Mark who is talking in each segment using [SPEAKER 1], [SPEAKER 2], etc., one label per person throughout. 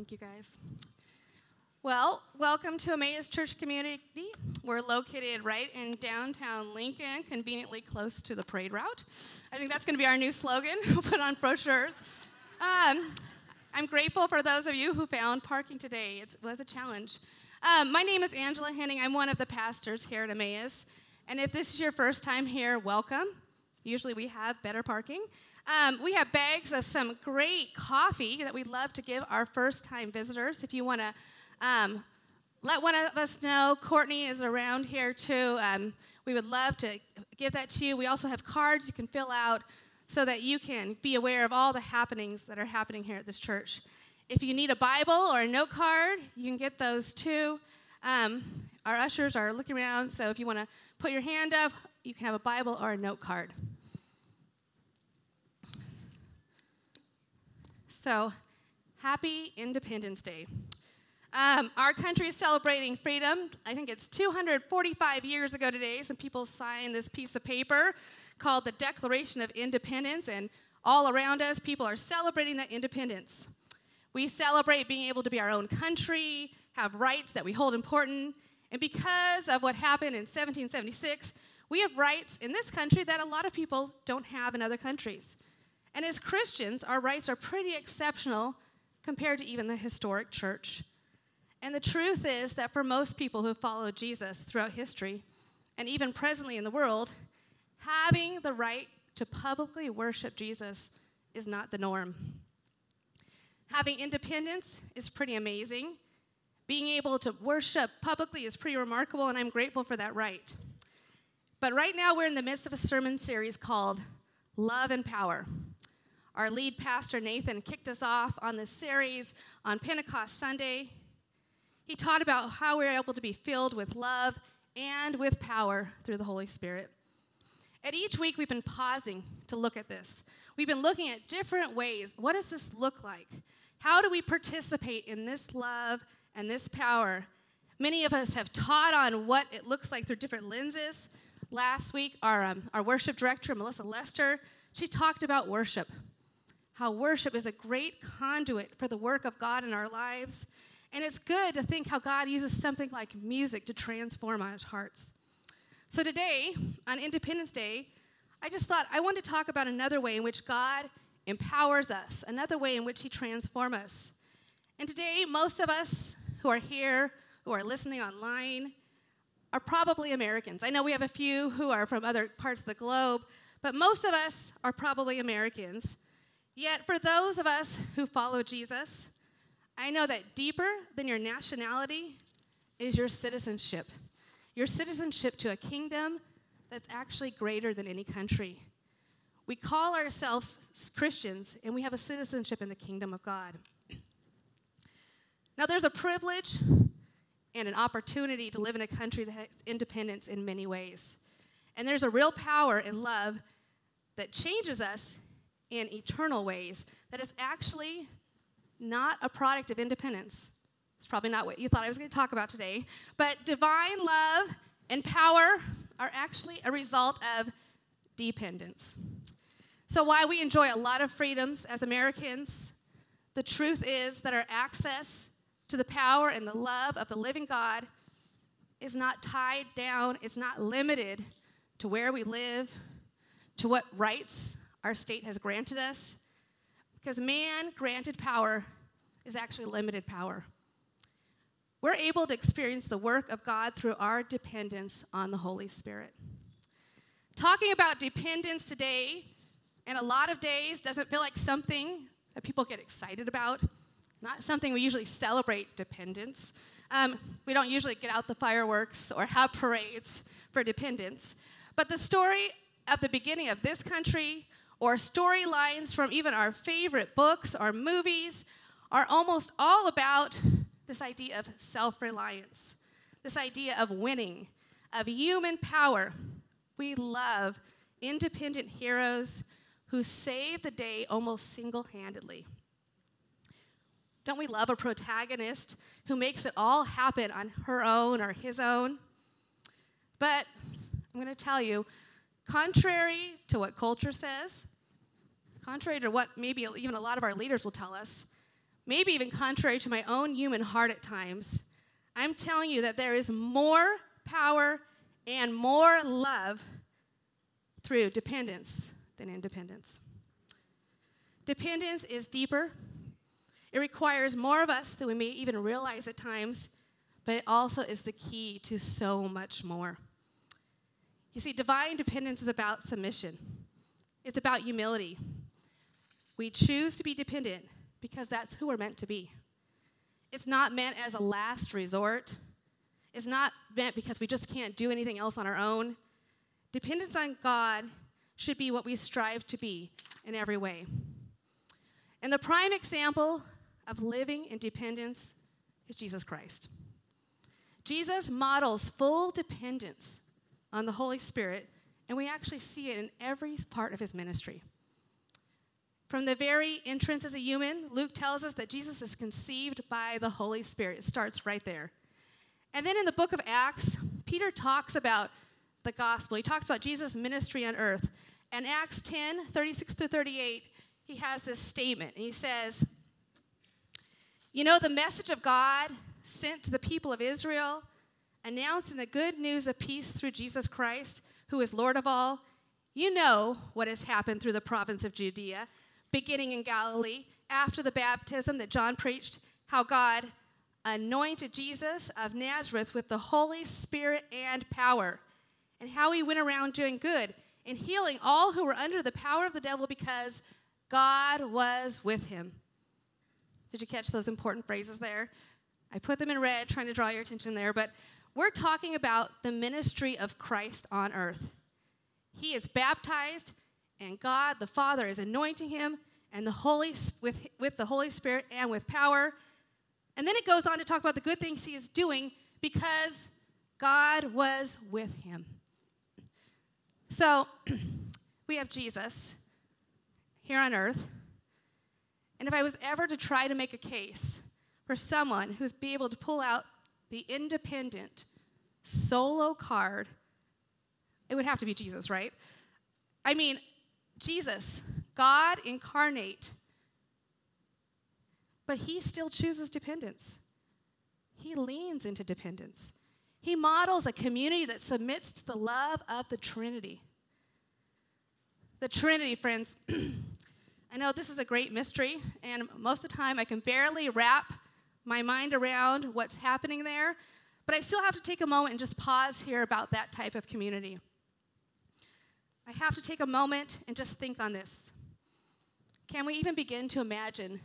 [SPEAKER 1] Thank you, guys. Well, welcome to Emmaus Church Community. We're located right in downtown Lincoln, conveniently close to the parade route. I think that's going to be our new slogan. We'll put on brochures. Um, I'm grateful for those of you who found parking today. It was a challenge. Um, my name is Angela Henning. I'm one of the pastors here at Emmaus. And if this is your first time here, welcome. Usually we have better parking. Um, we have bags of some great coffee that we love to give our first time visitors. If you want to um, let one of us know, Courtney is around here too. Um, we would love to give that to you. We also have cards you can fill out so that you can be aware of all the happenings that are happening here at this church. If you need a Bible or a note card, you can get those too. Um, our ushers are looking around, so if you want to put your hand up, you can have a Bible or a note card. So, happy Independence Day. Um, our country is celebrating freedom. I think it's 245 years ago today. Some people signed this piece of paper called the Declaration of Independence, and all around us, people are celebrating that independence. We celebrate being able to be our own country, have rights that we hold important, and because of what happened in 1776, we have rights in this country that a lot of people don't have in other countries. And as Christians, our rights are pretty exceptional compared to even the historic church. And the truth is that for most people who follow Jesus throughout history, and even presently in the world, having the right to publicly worship Jesus is not the norm. Having independence is pretty amazing. Being able to worship publicly is pretty remarkable, and I'm grateful for that right. But right now, we're in the midst of a sermon series called Love and Power. Our lead pastor, Nathan, kicked us off on this series on Pentecost Sunday. He taught about how we're able to be filled with love and with power through the Holy Spirit. At each week, we've been pausing to look at this. We've been looking at different ways. What does this look like? How do we participate in this love and this power? Many of us have taught on what it looks like through different lenses. Last week, our, um, our worship director, Melissa Lester, she talked about worship how worship is a great conduit for the work of God in our lives. And it's good to think how God uses something like music to transform our hearts. So today, on Independence Day, I just thought I want to talk about another way in which God empowers us, another way in which He transforms us. And today, most of us who are here, who are listening online, are probably Americans. I know we have a few who are from other parts of the globe, but most of us are probably Americans. Yet, for those of us who follow Jesus, I know that deeper than your nationality is your citizenship. Your citizenship to a kingdom that's actually greater than any country. We call ourselves Christians, and we have a citizenship in the kingdom of God. Now, there's a privilege and an opportunity to live in a country that has independence in many ways. And there's a real power and love that changes us in eternal ways that is actually not a product of independence. It's probably not what you thought I was going to talk about today. But divine love and power are actually a result of dependence. So, while we enjoy a lot of freedoms as Americans, the truth is that our access to the power and the love of the living God is not tied down, it's not limited to where we live, to what rights our state has granted us, because man granted power is actually limited power. We're able to experience the work of God through our dependence on the Holy Spirit. Talking about dependence today, in a lot of days, doesn't feel like something that people get excited about, not something we usually celebrate dependence. Um, we don't usually get out the fireworks or have parades for dependence. But the story of the beginning of this country or storylines from even our favorite books or movies are almost all about this idea of self reliance, this idea of winning, of human power. We love independent heroes who save the day almost single handedly. Don't we love a protagonist who makes it all happen on her own or his own? But I'm going to tell you, contrary to what culture says, contrary to what maybe even a lot of our leaders will tell us, maybe even contrary to my own human heart at times, I'm telling you that there is more power and more love through dependence than independence. Dependence is deeper. It requires more of us than we may even realize at times, but it also is the key to so much more. You see, divine dependence is about submission, it's about humility. We choose to be dependent because that's who we're meant to be. It's not meant as a last resort. It's not meant because we just can't do anything else on our own. Dependence on God should be what we strive to be in every way. And the prime example of living in dependence is Jesus Christ. Jesus models full dependence on the Holy Spirit, and we actually see it in every part of his ministry. From the very entrance as a human, Luke tells us that Jesus is conceived by the Holy Spirit. It starts right there. And then in the book of Acts, Peter talks about the gospel. He talks about Jesus' ministry on earth. And Acts 10 36 through 38, he has this statement. And he says, You know, the message of God sent to the people of Israel, announcing the good news of peace through Jesus Christ, who is Lord of all. You know what has happened through the province of Judea beginning in Galilee, after the baptism that John preached, how God anointed Jesus of Nazareth with the Holy Spirit and power, and how he went around doing good and healing all who were under the power of the devil because God was with him. Did you catch those important phrases there? I put them in red, trying to draw your attention there, but we're talking about the ministry of Christ on earth. He is baptized, and God the Father is anointing him and the Holy with, with the Holy Spirit and with power. And then it goes on to talk about the good things he is doing because God was with him. So we have Jesus here on earth. And if I was ever to try to make a case for someone who's be able to pull out the independent solo card, it would have to be Jesus, right? I mean, Jesus, God incarnate, but he still chooses dependence. He leans into dependence. He models a community that submits to the love of the Trinity. The Trinity, friends, I know this is a great mystery, and most of the time I can barely wrap my mind around what's happening there, but I still have to take a moment and just pause here about that type of community. I have to take a moment and just think on this. Can we even begin to imagine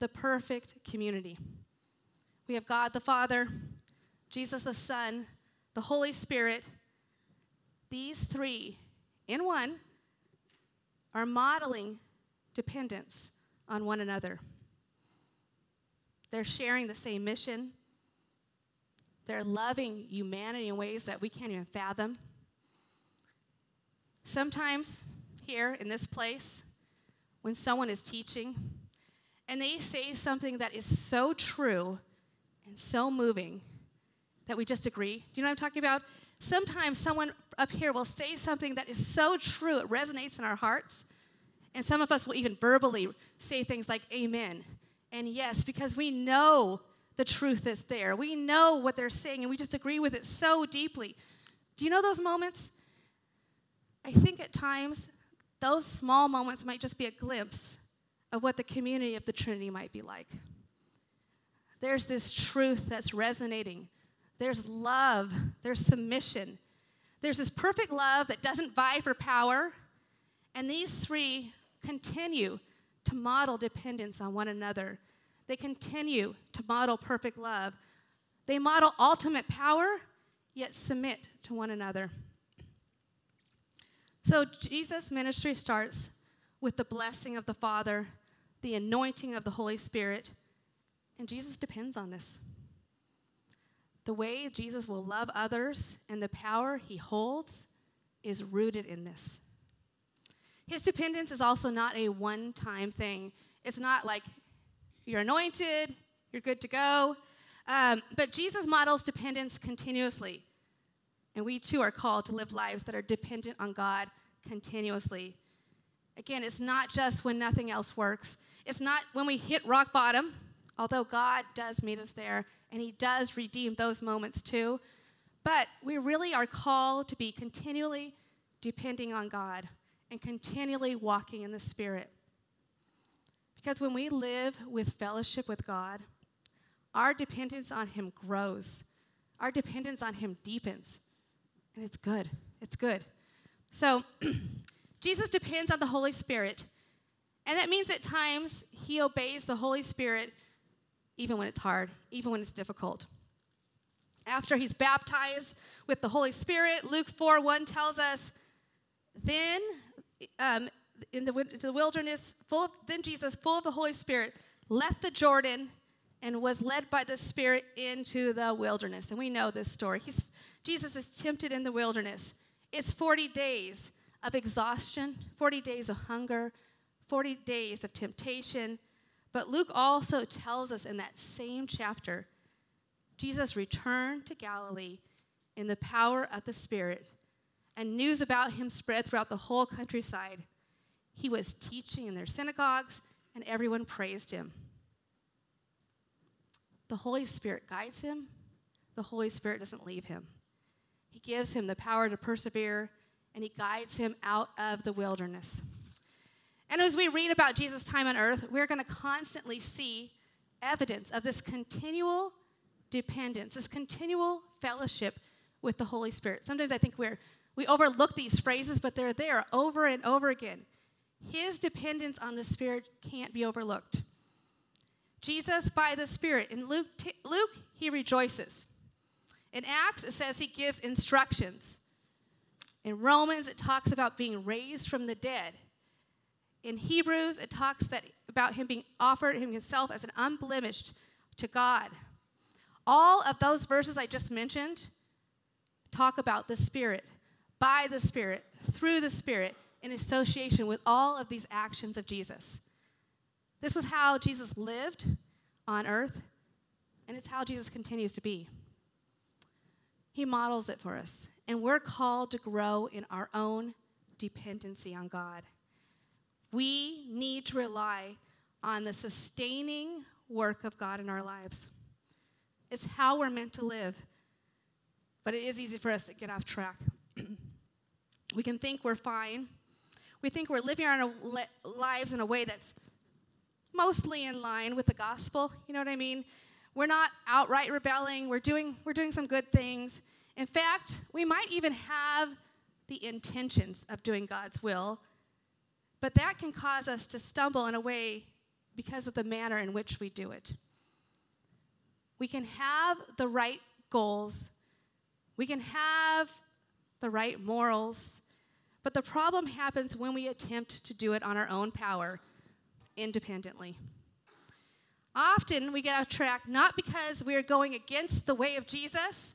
[SPEAKER 1] the perfect community? We have God the Father, Jesus the Son, the Holy Spirit. These three in one are modeling dependence on one another. They're sharing the same mission. They're loving humanity in ways that we can't even fathom. Sometimes here in this place, when someone is teaching and they say something that is so true and so moving that we just agree. Do you know what I'm talking about? Sometimes someone up here will say something that is so true, it resonates in our hearts. And some of us will even verbally say things like amen and yes, because we know the truth is there. We know what they're saying and we just agree with it so deeply. Do you know those moments? I think at times those small moments might just be a glimpse of what the community of the Trinity might be like. There's this truth that's resonating. There's love, there's submission. There's this perfect love that doesn't vie for power. And these three continue to model dependence on one another. They continue to model perfect love. They model ultimate power, yet submit to one another. So Jesus' ministry starts with the blessing of the Father, the anointing of the Holy Spirit, and Jesus depends on this. The way Jesus will love others and the power he holds is rooted in this. His dependence is also not a one time thing. It's not like you're anointed, you're good to go. Um, but Jesus models dependence continuously. And we too are called to live lives that are dependent on God continuously. Again, it's not just when nothing else works. It's not when we hit rock bottom, although God does meet us there and He does redeem those moments too. But we really are called to be continually depending on God and continually walking in the Spirit. Because when we live with fellowship with God, our dependence on Him grows, our dependence on Him deepens, and it's good. It's good. So, Jesus depends on the Holy Spirit, and that means at times He obeys the Holy Spirit even when it's hard, even when it's difficult. After He's baptized with the Holy Spirit, Luke 4 1 tells us, then um, in the, the wilderness, full of, then Jesus, full of the Holy Spirit, left the Jordan and was led by the Spirit into the wilderness. And we know this story. He's, Jesus is tempted in the wilderness. It's 40 days of exhaustion, 40 days of hunger, 40 days of temptation. But Luke also tells us in that same chapter Jesus returned to Galilee in the power of the Spirit, and news about him spread throughout the whole countryside. He was teaching in their synagogues, and everyone praised him. The Holy Spirit guides him, the Holy Spirit doesn't leave him. He gives him the power to persevere, and he guides him out of the wilderness. And as we read about Jesus' time on earth, we're going to constantly see evidence of this continual dependence, this continual fellowship with the Holy Spirit. Sometimes I think we're, we overlook these phrases, but they're there over and over again. His dependence on the Spirit can't be overlooked. Jesus, by the Spirit, in Luke, Luke, he rejoices. In Acts, it says he gives instructions. In Romans, it talks about being raised from the dead. In Hebrews, it talks that, about him being offered himself as an unblemished to God. All of those verses I just mentioned talk about the Spirit, by the Spirit, through the Spirit, in association with all of these actions of Jesus. This was how Jesus lived on earth, and it's how Jesus continues to be. He models it for us, and we're called to grow in our own dependency on God. We need to rely on the sustaining work of God in our lives. It's how we're meant to live. But it is easy for us to get off track. we can think we're fine. We think we're living our lives in a way that's mostly in line with the gospel. You know what I mean? We're not outright rebelling. We're doing, we're doing some good things. In fact, we might even have the intentions of doing God's will, but that can cause us to stumble in a way because of the manner in which we do it. We can have the right goals, we can have the right morals, but the problem happens when we attempt to do it on our own power, independently. Often we get off track not because we are going against the way of Jesus,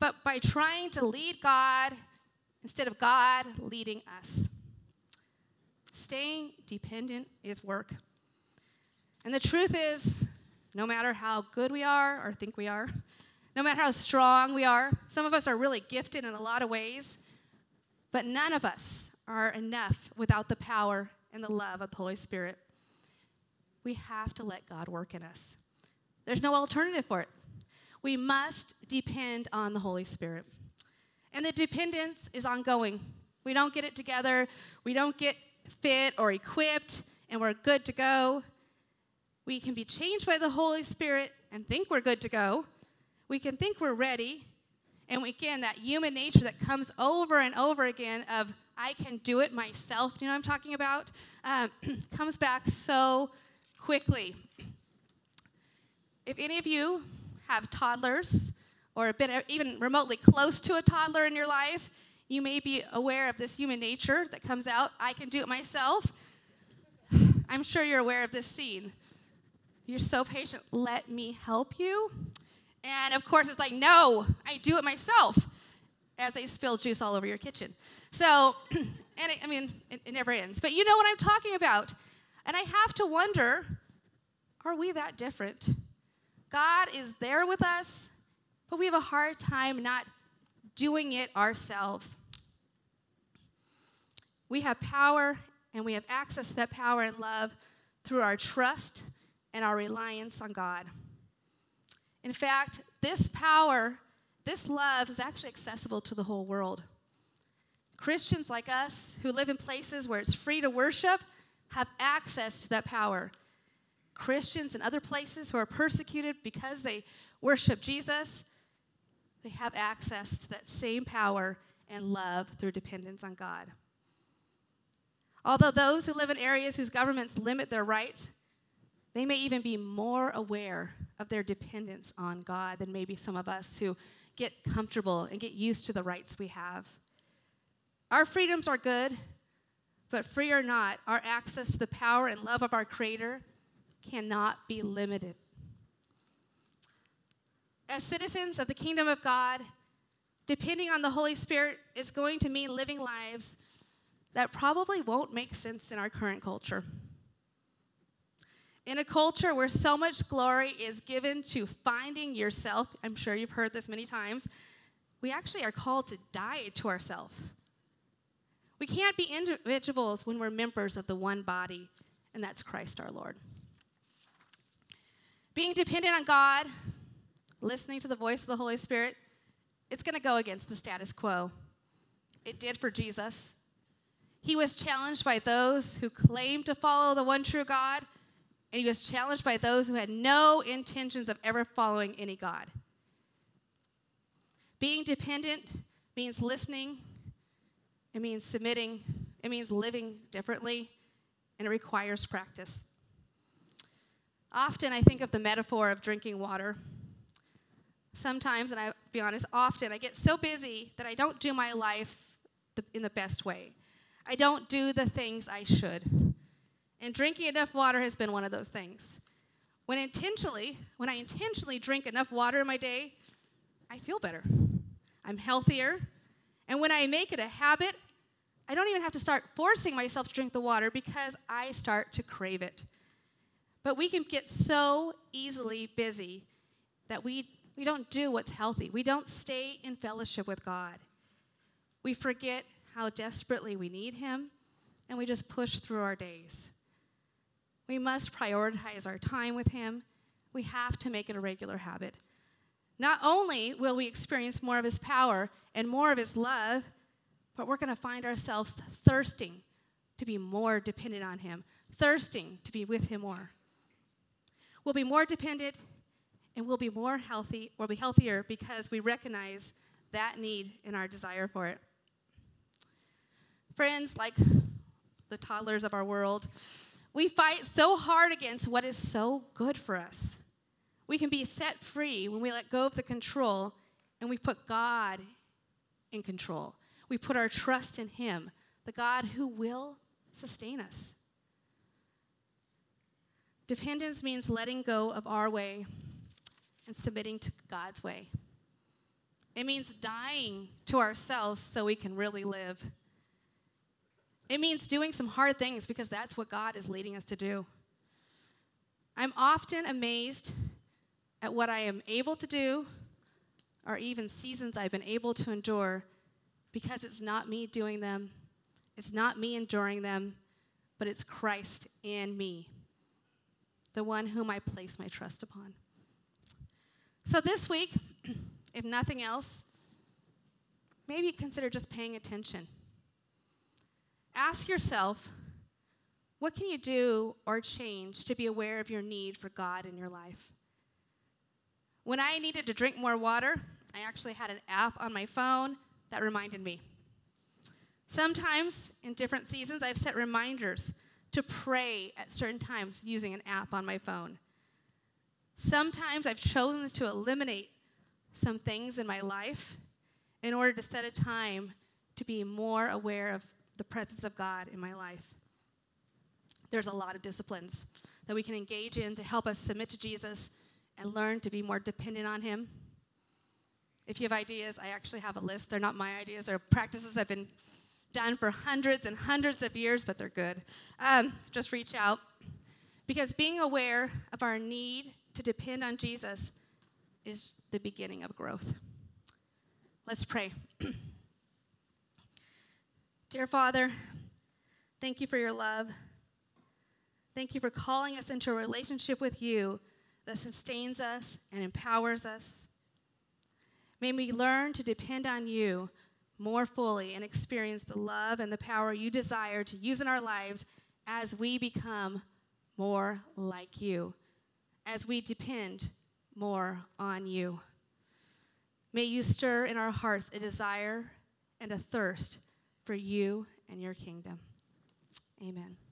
[SPEAKER 1] but by trying to lead God instead of God leading us. Staying dependent is work. And the truth is, no matter how good we are or think we are, no matter how strong we are, some of us are really gifted in a lot of ways, but none of us are enough without the power and the love of the Holy Spirit. We have to let God work in us. There's no alternative for it. We must depend on the Holy Spirit. And the dependence is ongoing. We don't get it together, we don't get fit or equipped, and we're good to go. We can be changed by the Holy Spirit and think we're good to go. We can think we're ready. And again, that human nature that comes over and over again of, I can do it myself, you know what I'm talking about? Um, comes back so quickly. If any of you have toddlers or been uh, even remotely close to a toddler in your life, you may be aware of this human nature that comes out. I can do it myself. I'm sure you're aware of this scene. You're so patient. Let me help you. And of course, it's like, no, I do it myself as they spill juice all over your kitchen. So, and it, I mean, it, it never ends. But you know what I'm talking about. And I have to wonder are we that different? God is there with us, but we have a hard time not doing it ourselves. We have power and we have access to that power and love through our trust and our reliance on God. In fact, this power, this love is actually accessible to the whole world. Christians like us who live in places where it's free to worship have access to that power. Christians in other places who are persecuted because they worship Jesus, they have access to that same power and love through dependence on God. Although those who live in areas whose governments limit their rights, they may even be more aware of their dependence on God than maybe some of us who get comfortable and get used to the rights we have. Our freedoms are good, but free or not, our access to the power and love of our Creator cannot be limited. As citizens of the kingdom of God, depending on the Holy Spirit is going to mean living lives that probably won't make sense in our current culture. In a culture where so much glory is given to finding yourself, I'm sure you've heard this many times, we actually are called to die to ourselves. We can't be individuals when we're members of the one body, and that's Christ our Lord. Being dependent on God, listening to the voice of the Holy Spirit, it's going to go against the status quo. It did for Jesus. He was challenged by those who claimed to follow the one true God, and he was challenged by those who had no intentions of ever following any God. Being dependent means listening, it means submitting, it means living differently, and it requires practice. Often I think of the metaphor of drinking water. Sometimes, and I'll be honest, often I get so busy that I don't do my life in the best way. I don't do the things I should. And drinking enough water has been one of those things. When intentionally, when I intentionally drink enough water in my day, I feel better. I'm healthier. And when I make it a habit, I don't even have to start forcing myself to drink the water because I start to crave it. But we can get so easily busy that we, we don't do what's healthy. We don't stay in fellowship with God. We forget how desperately we need Him, and we just push through our days. We must prioritize our time with Him. We have to make it a regular habit. Not only will we experience more of His power and more of His love, but we're going to find ourselves thirsting to be more dependent on Him, thirsting to be with Him more. We'll be more dependent and we'll be more healthy, we'll be healthier because we recognize that need and our desire for it. Friends, like the toddlers of our world, we fight so hard against what is so good for us. We can be set free when we let go of the control and we put God in control. We put our trust in Him, the God who will sustain us. Dependence means letting go of our way and submitting to God's way. It means dying to ourselves so we can really live. It means doing some hard things because that's what God is leading us to do. I'm often amazed at what I am able to do, or even seasons I've been able to endure, because it's not me doing them, it's not me enduring them, but it's Christ in me, the one whom I place my trust upon. So this week, if nothing else, maybe consider just paying attention ask yourself what can you do or change to be aware of your need for God in your life? When I needed to drink more water, I actually had an app on my phone that reminded me. Sometimes in different seasons, I've set reminders to pray at certain times using an app on my phone. Sometimes I've chosen to eliminate some things in my life in order to set a time to be more aware of the presence of God in my life. There's a lot of disciplines that we can engage in to help us submit to Jesus and learn to be more dependent on Him. If you have ideas, I actually have a list. They're not my ideas, they're practices that have been done for hundreds and hundreds of years, but they're good. Um, just reach out. Because being aware of our need to depend on Jesus is the beginning of growth. Let's pray. Dear Father, Thank you for your love. Thank you for calling us into a relationship with you that sustains us and empowers us. May we learn to depend on you more fully and experience the love and the power you desire to use in our lives as we become more like you, as we depend more on you. May you stir in our hearts a desire and a thirst for you and your kingdom. Amen.